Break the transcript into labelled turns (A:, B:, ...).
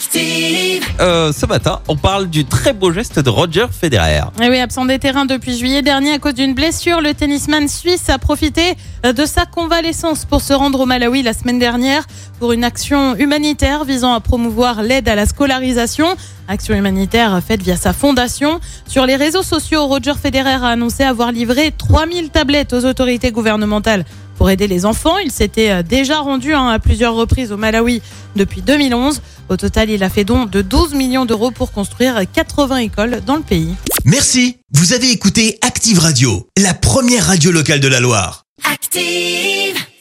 A: Active.
B: Euh, ce matin, on parle du très beau geste de Roger Federer.
C: Et oui, absent des terrains depuis juillet dernier à cause d'une blessure, le tennisman suisse a profité euh, de sa convalescence pour se rendre au Malawi la semaine dernière pour une action humanitaire visant à promouvoir l'aide à la scolarisation. Action humanitaire faite via sa fondation. Sur les réseaux sociaux, Roger Federer a annoncé avoir livré 3000 tablettes aux autorités gouvernementales pour aider les enfants. Il s'était euh, déjà rendu hein, à plusieurs reprises au Malawi depuis 2011. Au total, il a fait don de 12 millions d'euros pour construire 80 écoles dans le pays.
D: Merci, vous avez écouté Active Radio, la première radio locale de la Loire.
A: Active.